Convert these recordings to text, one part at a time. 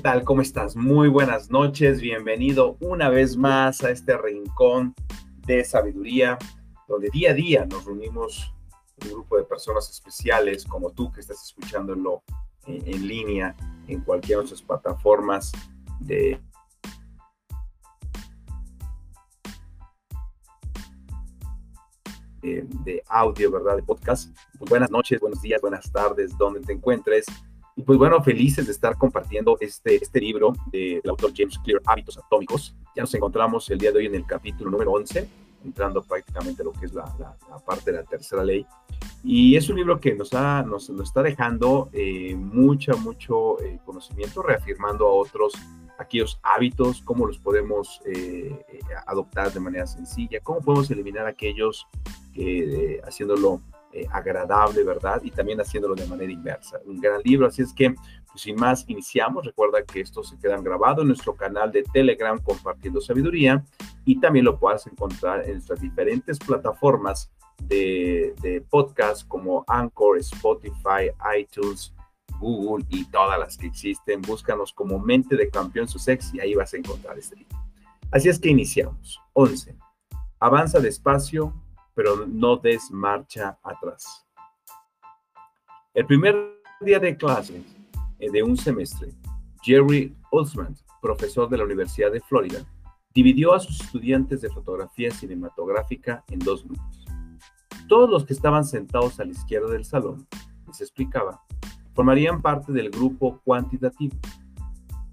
Hola, ¿qué tal? ¿Cómo estás? Muy buenas noches. Bienvenido una vez más a este rincón de sabiduría, donde día a día nos reunimos un grupo de personas especiales como tú que estás escuchándolo en, en línea en cualquiera de nuestras plataformas de de, audio, ¿verdad? De podcast. Buenas noches, buenos días, buenas tardes, donde te encuentres. Y pues bueno, felices de estar compartiendo este, este libro del autor James Clear, Hábitos Atómicos. Ya nos encontramos el día de hoy en el capítulo número 11, entrando prácticamente a lo que es la, la, parte de la tercera ley. Y es un libro que nos, ha, nos, nos está dejando eh, mucha, mucho eh, conocimiento, reafirmando a otros aquellos hábitos, cómo los podemos eh, eh, adoptar de manera sencilla, cómo podemos eliminar aquellos que eh, agradable, ¿verdad? Y también haciéndolo de manera inversa. Un gran libro, así es que, pues, sin más, iniciamos. Recuerda que estos se quedan grabados en nuestro canal de Telegram Compartiendo Sabiduría y también lo puedes encontrar en nuestras diferentes plataformas de, de podcast como Anchor, Spotify, iTunes, Google y todas las que existen. Búscanos como Mente de Campeón Sussex y ahí vas a encontrar este libro. Así es que iniciamos. 11. Avanza despacio, pero no des marcha atrás. El primer día de clase eh, de un semestre, Jerry Osmond, profesor de la Universidad de Florida, dividió a sus estudiantes de fotografía cinematográfica en dos grupos. Todos los que estaban sentados a la izquierda del salón, les explicaba, formarían parte del grupo cuantitativo.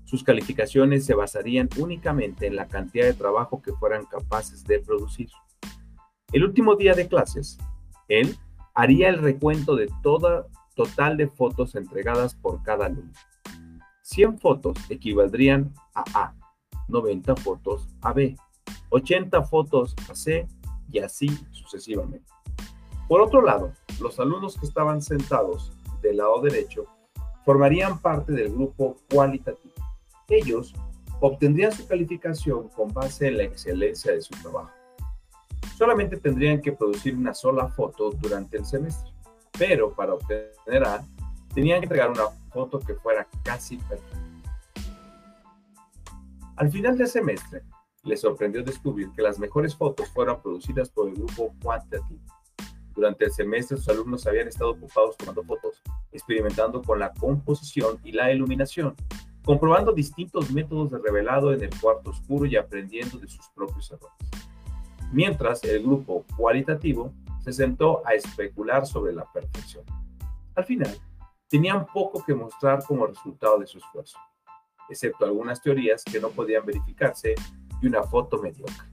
Sus calificaciones se basarían únicamente en la cantidad de trabajo que fueran capaces de producir. El último día de clases, él haría el recuento de toda total de fotos entregadas por cada alumno. 100 fotos equivaldrían a A, 90 fotos a B, 80 fotos a C y así sucesivamente. Por otro lado, los alumnos que estaban sentados del lado derecho formarían parte del grupo cualitativo. Ellos obtendrían su calificación con base en la excelencia de su trabajo. Solamente tendrían que producir una sola foto durante el semestre, pero para obtener A, tenían que entregar una foto que fuera casi perfecta. Al final del semestre, les sorprendió descubrir que las mejores fotos fueron producidas por el grupo cuantitativo durante el semestre, sus alumnos habían estado ocupados tomando fotos, experimentando con la composición y la iluminación, comprobando distintos métodos de revelado en el cuarto oscuro y aprendiendo de sus propios errores. Mientras el grupo cualitativo se sentó a especular sobre la perfección. Al final, tenían poco que mostrar como resultado de su esfuerzo, excepto algunas teorías que no podían verificarse y una foto mediocre.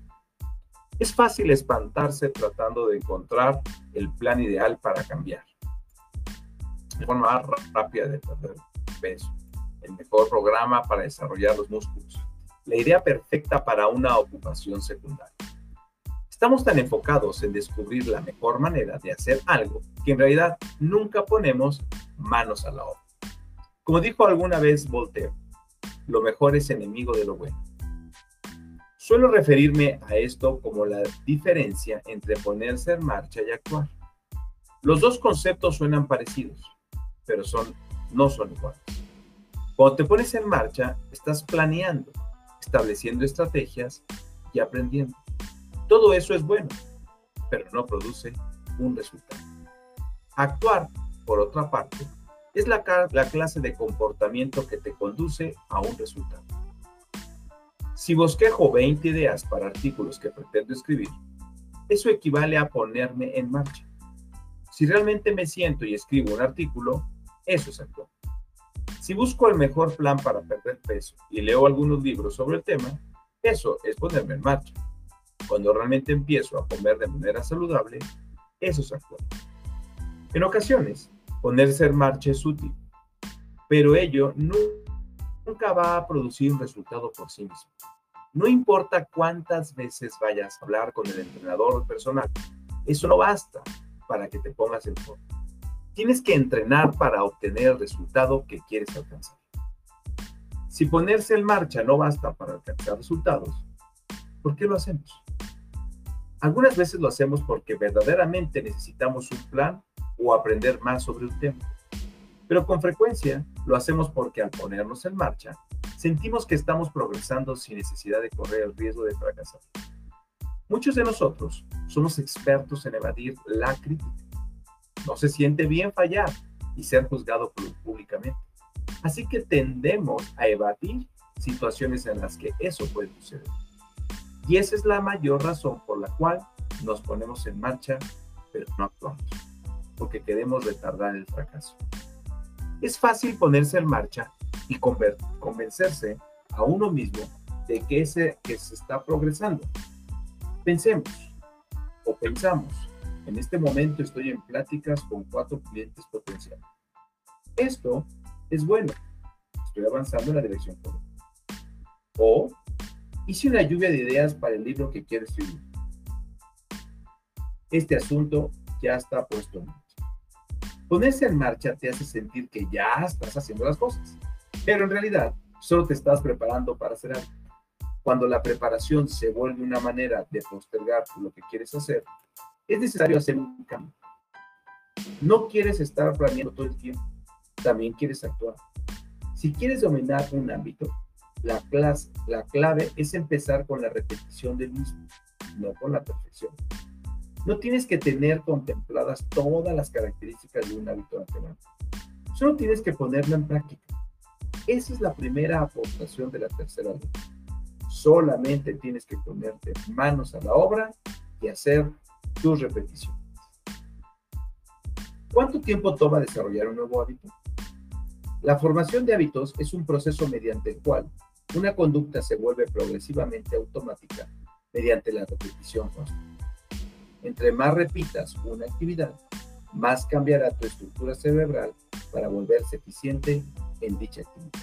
Es fácil espantarse tratando de encontrar el plan ideal para cambiar. La forma rápida de perder peso. El mejor programa para desarrollar los músculos. La idea perfecta para una ocupación secundaria. Estamos tan enfocados en descubrir la mejor manera de hacer algo que en realidad nunca ponemos manos a la obra. Como dijo alguna vez Voltaire, lo mejor es enemigo de lo bueno. Suelo referirme a esto como la diferencia entre ponerse en marcha y actuar. Los dos conceptos suenan parecidos, pero son, no son iguales. Cuando te pones en marcha, estás planeando, estableciendo estrategias y aprendiendo. Todo eso es bueno, pero no produce un resultado. Actuar, por otra parte, es la, la clase de comportamiento que te conduce a un resultado. Si bosquejo 20 ideas para artículos que pretendo escribir, eso equivale a ponerme en marcha. Si realmente me siento y escribo un artículo, eso es actuar. Si busco el mejor plan para perder peso y leo algunos libros sobre el tema, eso es ponerme en marcha. Cuando realmente empiezo a comer de manera saludable, eso es actuar. En ocasiones, ponerse en marcha es útil, pero ello nunca va a producir un resultado por sí mismo. No importa cuántas veces vayas a hablar con el entrenador personal, eso no basta para que te pongas en forma. Tienes que entrenar para obtener el resultado que quieres alcanzar. Si ponerse en marcha no basta para alcanzar resultados, ¿por qué lo hacemos? Algunas veces lo hacemos porque verdaderamente necesitamos un plan o aprender más sobre un tema. Pero con frecuencia lo hacemos porque al ponernos en marcha, sentimos que estamos progresando sin necesidad de correr el riesgo de fracasar. Muchos de nosotros somos expertos en evadir la crítica. No se siente bien fallar y ser juzgado públicamente. Así que tendemos a evadir situaciones en las que eso puede suceder. Y esa es la mayor razón por la cual nos ponemos en marcha, pero no actuamos, porque queremos retardar el fracaso. Es fácil ponerse en marcha y convencerse a uno mismo de que, que se está progresando. Pensemos o pensamos, en este momento estoy en pláticas con cuatro clientes potenciales. Esto es bueno, estoy avanzando en la dirección correcta. O hice una lluvia de ideas para el libro que quiero escribir. Este asunto ya está puesto en marcha. Ponerse en marcha te hace sentir que ya estás haciendo las cosas, pero en realidad solo te estás preparando para hacer algo. Cuando la preparación se vuelve una manera de postergar lo que quieres hacer, es necesario hacer un cambio. No quieres estar planeando todo el tiempo, también quieres actuar. Si quieres dominar un ámbito, la, clase, la clave es empezar con la repetición del mismo, no con la perfección. No tienes que tener contempladas todas las características de un hábito matemático. Solo tienes que ponerlo en práctica. Esa es la primera aportación de la tercera ley. Solamente tienes que ponerte manos a la obra y hacer tus repeticiones. ¿Cuánto tiempo toma desarrollar un nuevo hábito? La formación de hábitos es un proceso mediante el cual una conducta se vuelve progresivamente automática mediante la repetición constante. Entre más repitas una actividad, más cambiará tu estructura cerebral para volverse eficiente en dicha actividad.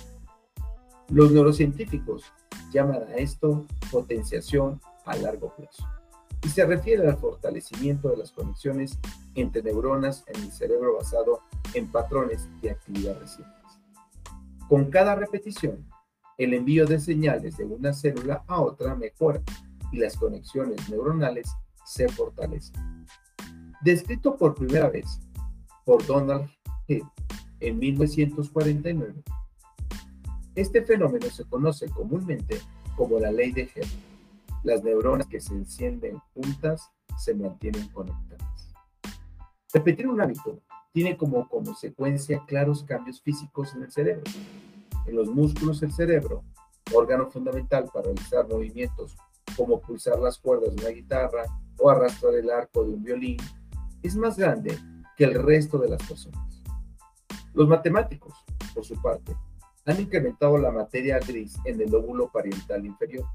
Los neurocientíficos llaman a esto potenciación a largo plazo y se refiere al fortalecimiento de las conexiones entre neuronas en el cerebro basado en patrones de actividad recientes. Con cada repetición, el envío de señales de una célula a otra mejora y las conexiones neuronales se fortalecen. Descrito por primera vez por Donald Heath en 1949, este fenómeno se conoce comúnmente como la ley de Heath. Las neuronas que se encienden juntas se mantienen conectadas. Repetir un hábito tiene como consecuencia claros cambios físicos en el cerebro en los músculos del cerebro, órgano fundamental para realizar movimientos como pulsar las cuerdas de una guitarra o arrastrar el arco de un violín, es más grande que el resto de las personas. Los matemáticos, por su parte, han incrementado la materia gris en el lóbulo parietal inferior,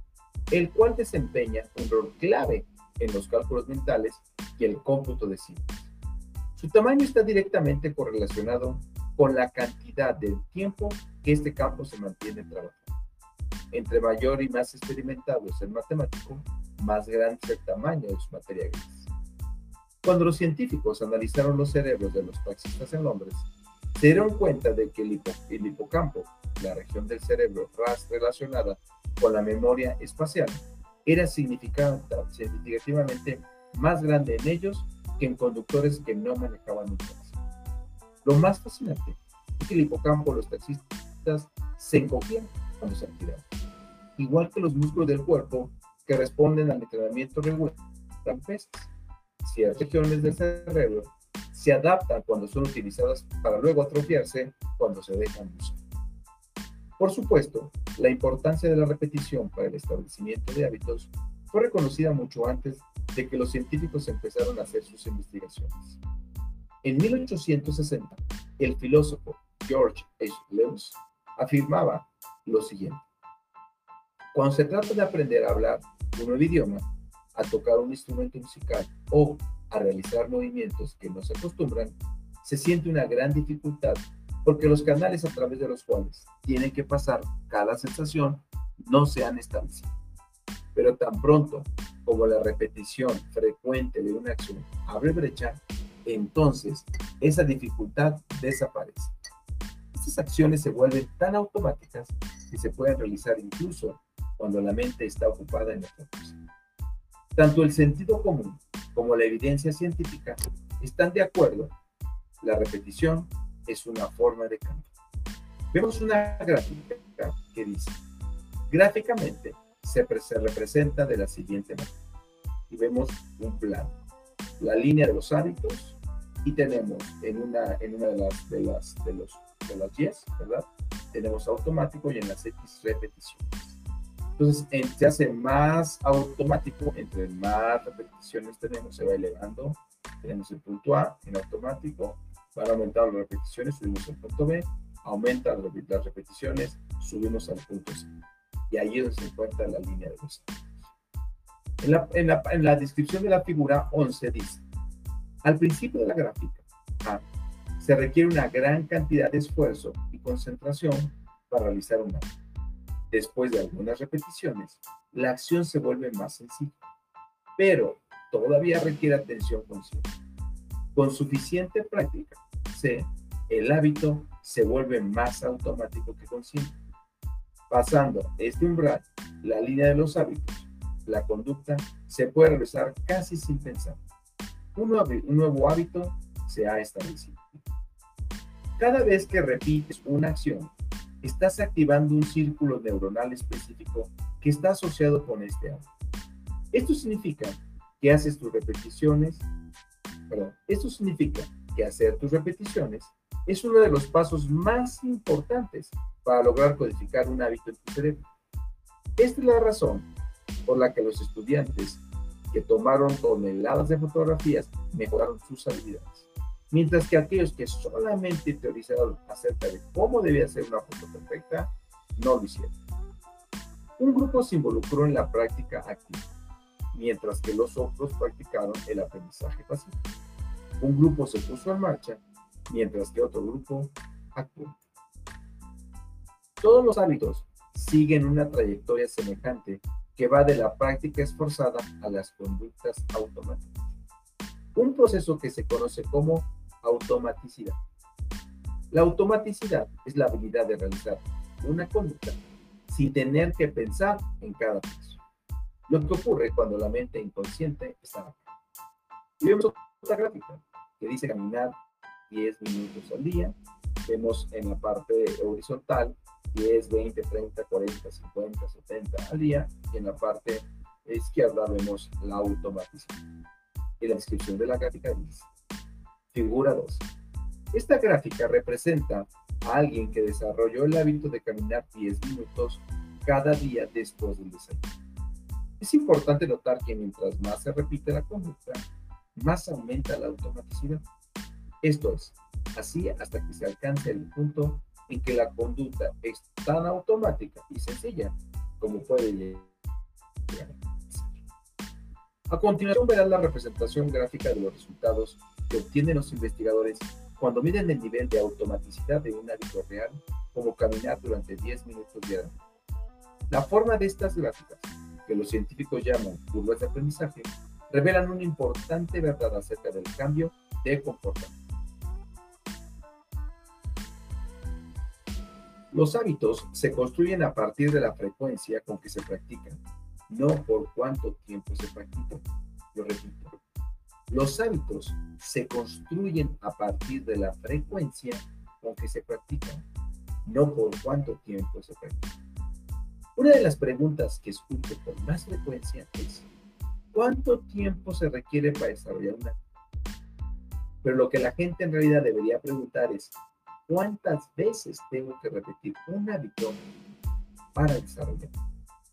el cual desempeña un rol clave en los cálculos mentales y el cómputo de cifras. Su tamaño está directamente correlacionado con la cantidad de tiempo que este campo se mantiene trabajando. Entre mayor y más experimentado es el matemático, más grande es el tamaño de su materia gris. Cuando los científicos analizaron los cerebros de los taxistas en Londres, se dieron cuenta de que el, hipocampo, la región del cerebro relacionada con la memoria espacial, era significativamente más grande en ellos que en conductores que no manejaban un taxi. Lo más fascinante es que el hipocampo los taxistas se encogían cuando se activaban, igual que los músculos del cuerpo que responden al entrenamiento regular pesas. Ciertas regiones del cerebro se adaptan cuando son utilizadas para luego atrofiarse cuando se dejan usar. Por supuesto, la importancia de la repetición para el establecimiento de hábitos fue reconocida mucho antes de que los científicos empezaron a hacer sus investigaciones. En 1860, el filósofo George H. Lewis afirmaba lo siguiente. Cuando se trata de aprender a hablar un nuevo idioma, a tocar un instrumento musical o a realizar movimientos que no se acostumbran, se siente una gran dificultad porque los canales a través de los cuales tienen que pasar cada sensación no se han establecido. Pero tan pronto como la repetición frecuente de una acción abre brecha, entonces esa dificultad desaparece. Estas acciones se vuelven tan automáticas que se pueden realizar incluso cuando la mente está ocupada en otra cosa. Tanto el sentido común como la evidencia científica están de acuerdo. La repetición es una forma de cambio. Vemos una gráfica que dice, gráficamente se, representa de la siguiente manera. Y vemos un plano, la línea de los hábitos y tenemos en una, en una de las de las de los de las Y, ¿verdad? Tenemos automático y en las X repeticiones. Entonces, se hace más automático, entre más repeticiones tenemos, se va elevando. Tenemos el punto A en automático, van aumentando las repeticiones, subimos al punto B, aumentan las repeticiones, subimos al punto C. Y ahí es donde se encuentra la línea de los en la, en, la, en la descripción de la figura 11 dice, al principio de la gráfica A, se requiere una gran cantidad de esfuerzo y concentración para realizar un acto. Después de algunas repeticiones, la acción se vuelve más sencilla, pero todavía requiere atención consciente. Con suficiente práctica, el hábito se vuelve más automático que consciente. Pasando este umbral, la línea de los hábitos, la conducta se puede realizar casi sin pensar. Un nuevo, hábito se ha establecido. Cada vez que repites una acción, estás activando un círculo neuronal específico que está asociado con este hábito. Esto significa que haces tus repeticiones, perdón, esto significa que hacer tus repeticiones es uno de los pasos más importantes para lograr codificar un hábito en tu cerebro. Esta es la razón por la que los estudiantes que tomaron toneladas de fotografías mejoraron sus habilidades, mientras que aquellos que solamente teorizaron acerca de cómo debía ser una foto perfecta, no lo hicieron. Un grupo se involucró en la práctica activa, mientras que los otros practicaron el aprendizaje pasivo. Un grupo se puso en marcha, mientras que otro grupo actuó. Todos los hábitos siguen una trayectoria semejante que va de la práctica esforzada a las conductas automáticas. Un proceso que se conoce como automaticidad. La automaticidad es la habilidad de realizar una conducta sin tener que pensar en cada paso. Lo que ocurre cuando la mente inconsciente está acá. Y vemos otra gráfica que dice caminar 10 minutos al día. Vemos en la parte horizontal 10, 20, 30, 40, 50, 70 al día. Y en la parte izquierda vemos la automatización. Y la descripción de la gráfica dice, figura 2. Esta gráfica representa a alguien que desarrolló el hábito de caminar 10 minutos cada día después del desayuno. Es importante notar que mientras más se repite la conducta, más aumenta la automaticidad. Esto es, así hasta que se alcance el punto en que la conducta es tan automática y sencilla como puede llegar. A continuación verás la representación gráfica de los resultados que obtienen los investigadores cuando miden el nivel de automaticidad de un hábito real, como caminar durante 10 minutos diariamente. La forma de estas gráficas, que los científicos llaman curvas de aprendizaje, revelan una importante verdad acerca del cambio de comportamiento. Los hábitos se construyen a partir de la frecuencia con que se practican, no por cuánto tiempo se practican. Lo repito. Los hábitos se construyen a partir de la frecuencia con que se practican, no por cuánto tiempo se practican. Una de las preguntas que escucho con más frecuencia es, ¿cuánto tiempo se requiere para desarrollar una? Pero lo que la gente en realidad debería preguntar es, cuántas veces tengo que repetir un hábito para desarrollar.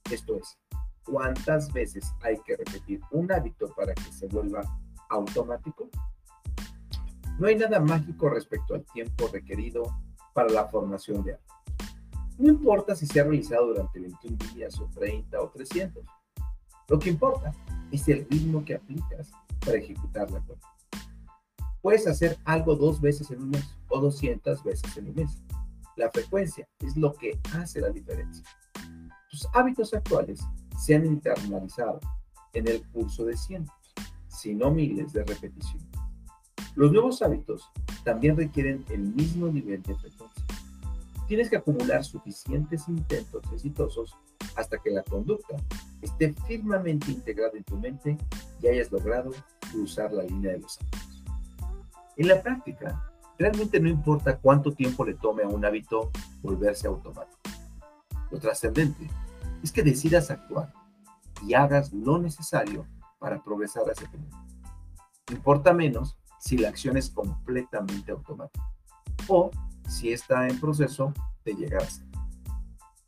Esto es, cuántas veces hay que repetir un hábito para que se vuelva automático. No hay nada mágico respecto al tiempo requerido para la formación de hábitos. No importa si se ha realizado durante 21 días o 30 o 300. Lo que importa es el ritmo que aplicas para ejecutar la cosa. Puedes hacer algo dos veces en un mes o 200 veces en un mes. La frecuencia es lo que hace la diferencia. Tus hábitos actuales se han internalizado en el curso de cientos, si no miles de repeticiones. Los nuevos hábitos también requieren el mismo nivel de frecuencia. Tienes que acumular suficientes intentos exitosos hasta que la conducta esté firmemente integrada en tu mente y hayas logrado cruzar la línea de los hábitos. En la práctica, realmente no importa cuánto tiempo le tome a un hábito volverse automático. Lo trascendente es que decidas actuar y hagas lo necesario para progresar hacia ese punto. Importa menos si la acción es completamente automática o si está en proceso de llegar a ser.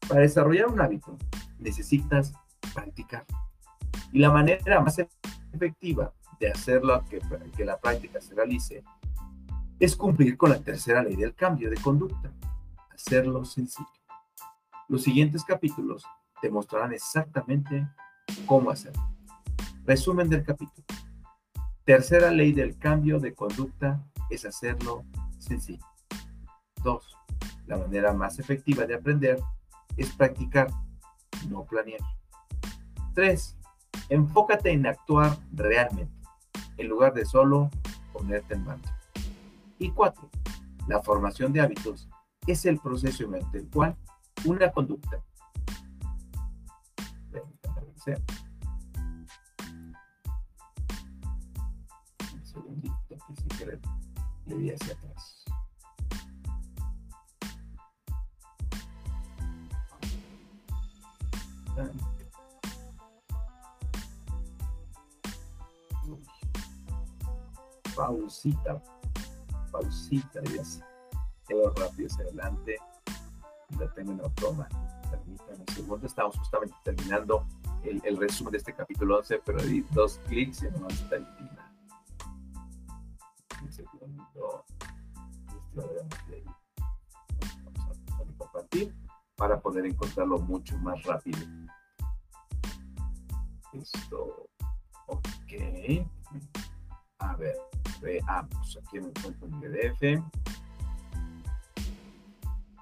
Para desarrollar un hábito necesitas practicar. Y la manera más efectiva de hacerlo que, que la práctica se realice es cumplir con la tercera ley del cambio de conducta, hacerlo sencillo. Los siguientes capítulos te mostrarán exactamente cómo hacerlo. Resumen del capítulo. Tercera ley del cambio de conducta es hacerlo sencillo. 2. La manera más efectiva de aprender es practicar, no planear. 3. Enfócate en actuar realmente, en lugar de solo ponerte en marcha. Y 4. La formación de hábitos es el proceso mediante el cual una conducta. Un segundito, que sin querer le di hacia atrás. Pausita, pausita, y así. Quedo rápido hacia adelante. La tengo en automático. Permítanme un segundo. Estamos justamente terminando el, el, resumen de este capítulo 11, pero di dos clics y no está el final. Un segundo. Vamos a compartir para poder encontrarlo mucho más rápido. Esto, ok. A ver, veamos. Aquí me encuentro un PDF.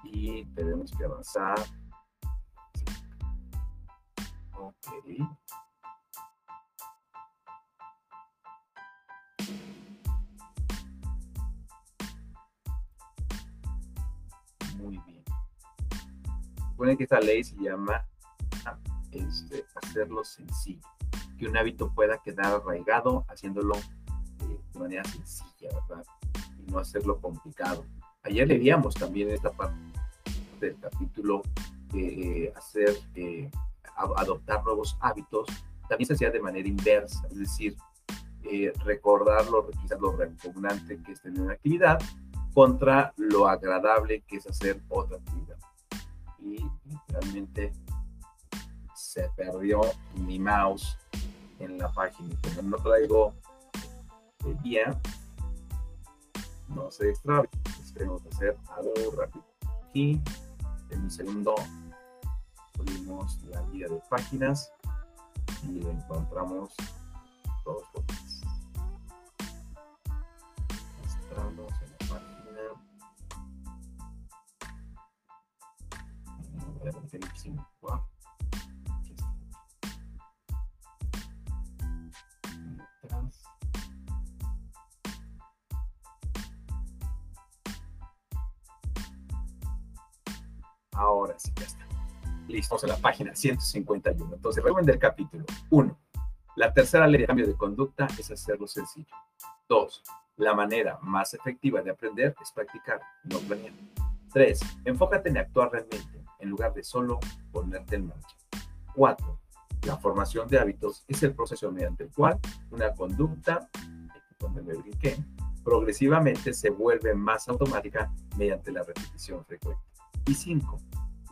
Y tenemos que avanzar. Ok. Muy bien. Supone que esta ley se llama este, hacerlo sencillo, que un hábito pueda quedar arraigado haciéndolo de manera sencilla, ¿verdad? Y no hacerlo complicado. Ayer leíamos también esta parte del capítulo eh, hacer, eh, adoptar nuevos hábitos, también se hacía de manera inversa, es decir, eh, recordar lo, quizás lo repugnante que es tener una actividad contra lo agradable que es hacer otra actividad. Y literalmente se perdió mi mouse en la página. Como no traigo el guía, no se. Tenemos que hacer algo rápido. Aquí, en un segundo, ponemos la guía de páginas y encontramos todos los Mostramos en la página. A meter 5. Listo, en la página 151. Entonces, resumen del capítulo. 1. La tercera ley de cambio de conducta es hacerlo sencillo. 2. La manera más efectiva de aprender es practicar, no planear. 3. Enfócate en actuar realmente, en lugar de solo ponerte en marcha. 4. La formación de hábitos es el proceso mediante el cual una conducta, donde me brinqué, progresivamente se vuelve más automática mediante la repetición frecuente. Y 5.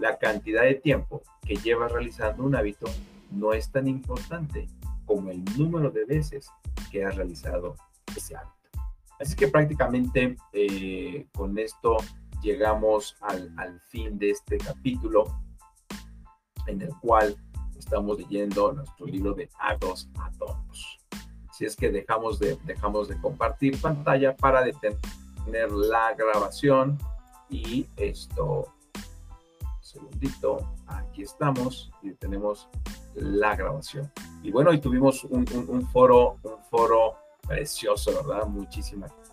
La cantidad de tiempo que llevas realizando un hábito no es tan importante como el número de veces que has realizado ese hábito. Así que prácticamente eh, con esto llegamos al, al, fin de este capítulo en el cual estamos leyendo nuestro libro de hábitos atómicos. Si es que dejamos de, dejamos de compartir pantalla para detener la grabación y esto segundito, aquí estamos y tenemos la grabación. Y bueno, y tuvimos un, foro, un foro precioso, ¿verdad? Muchísimas gracias.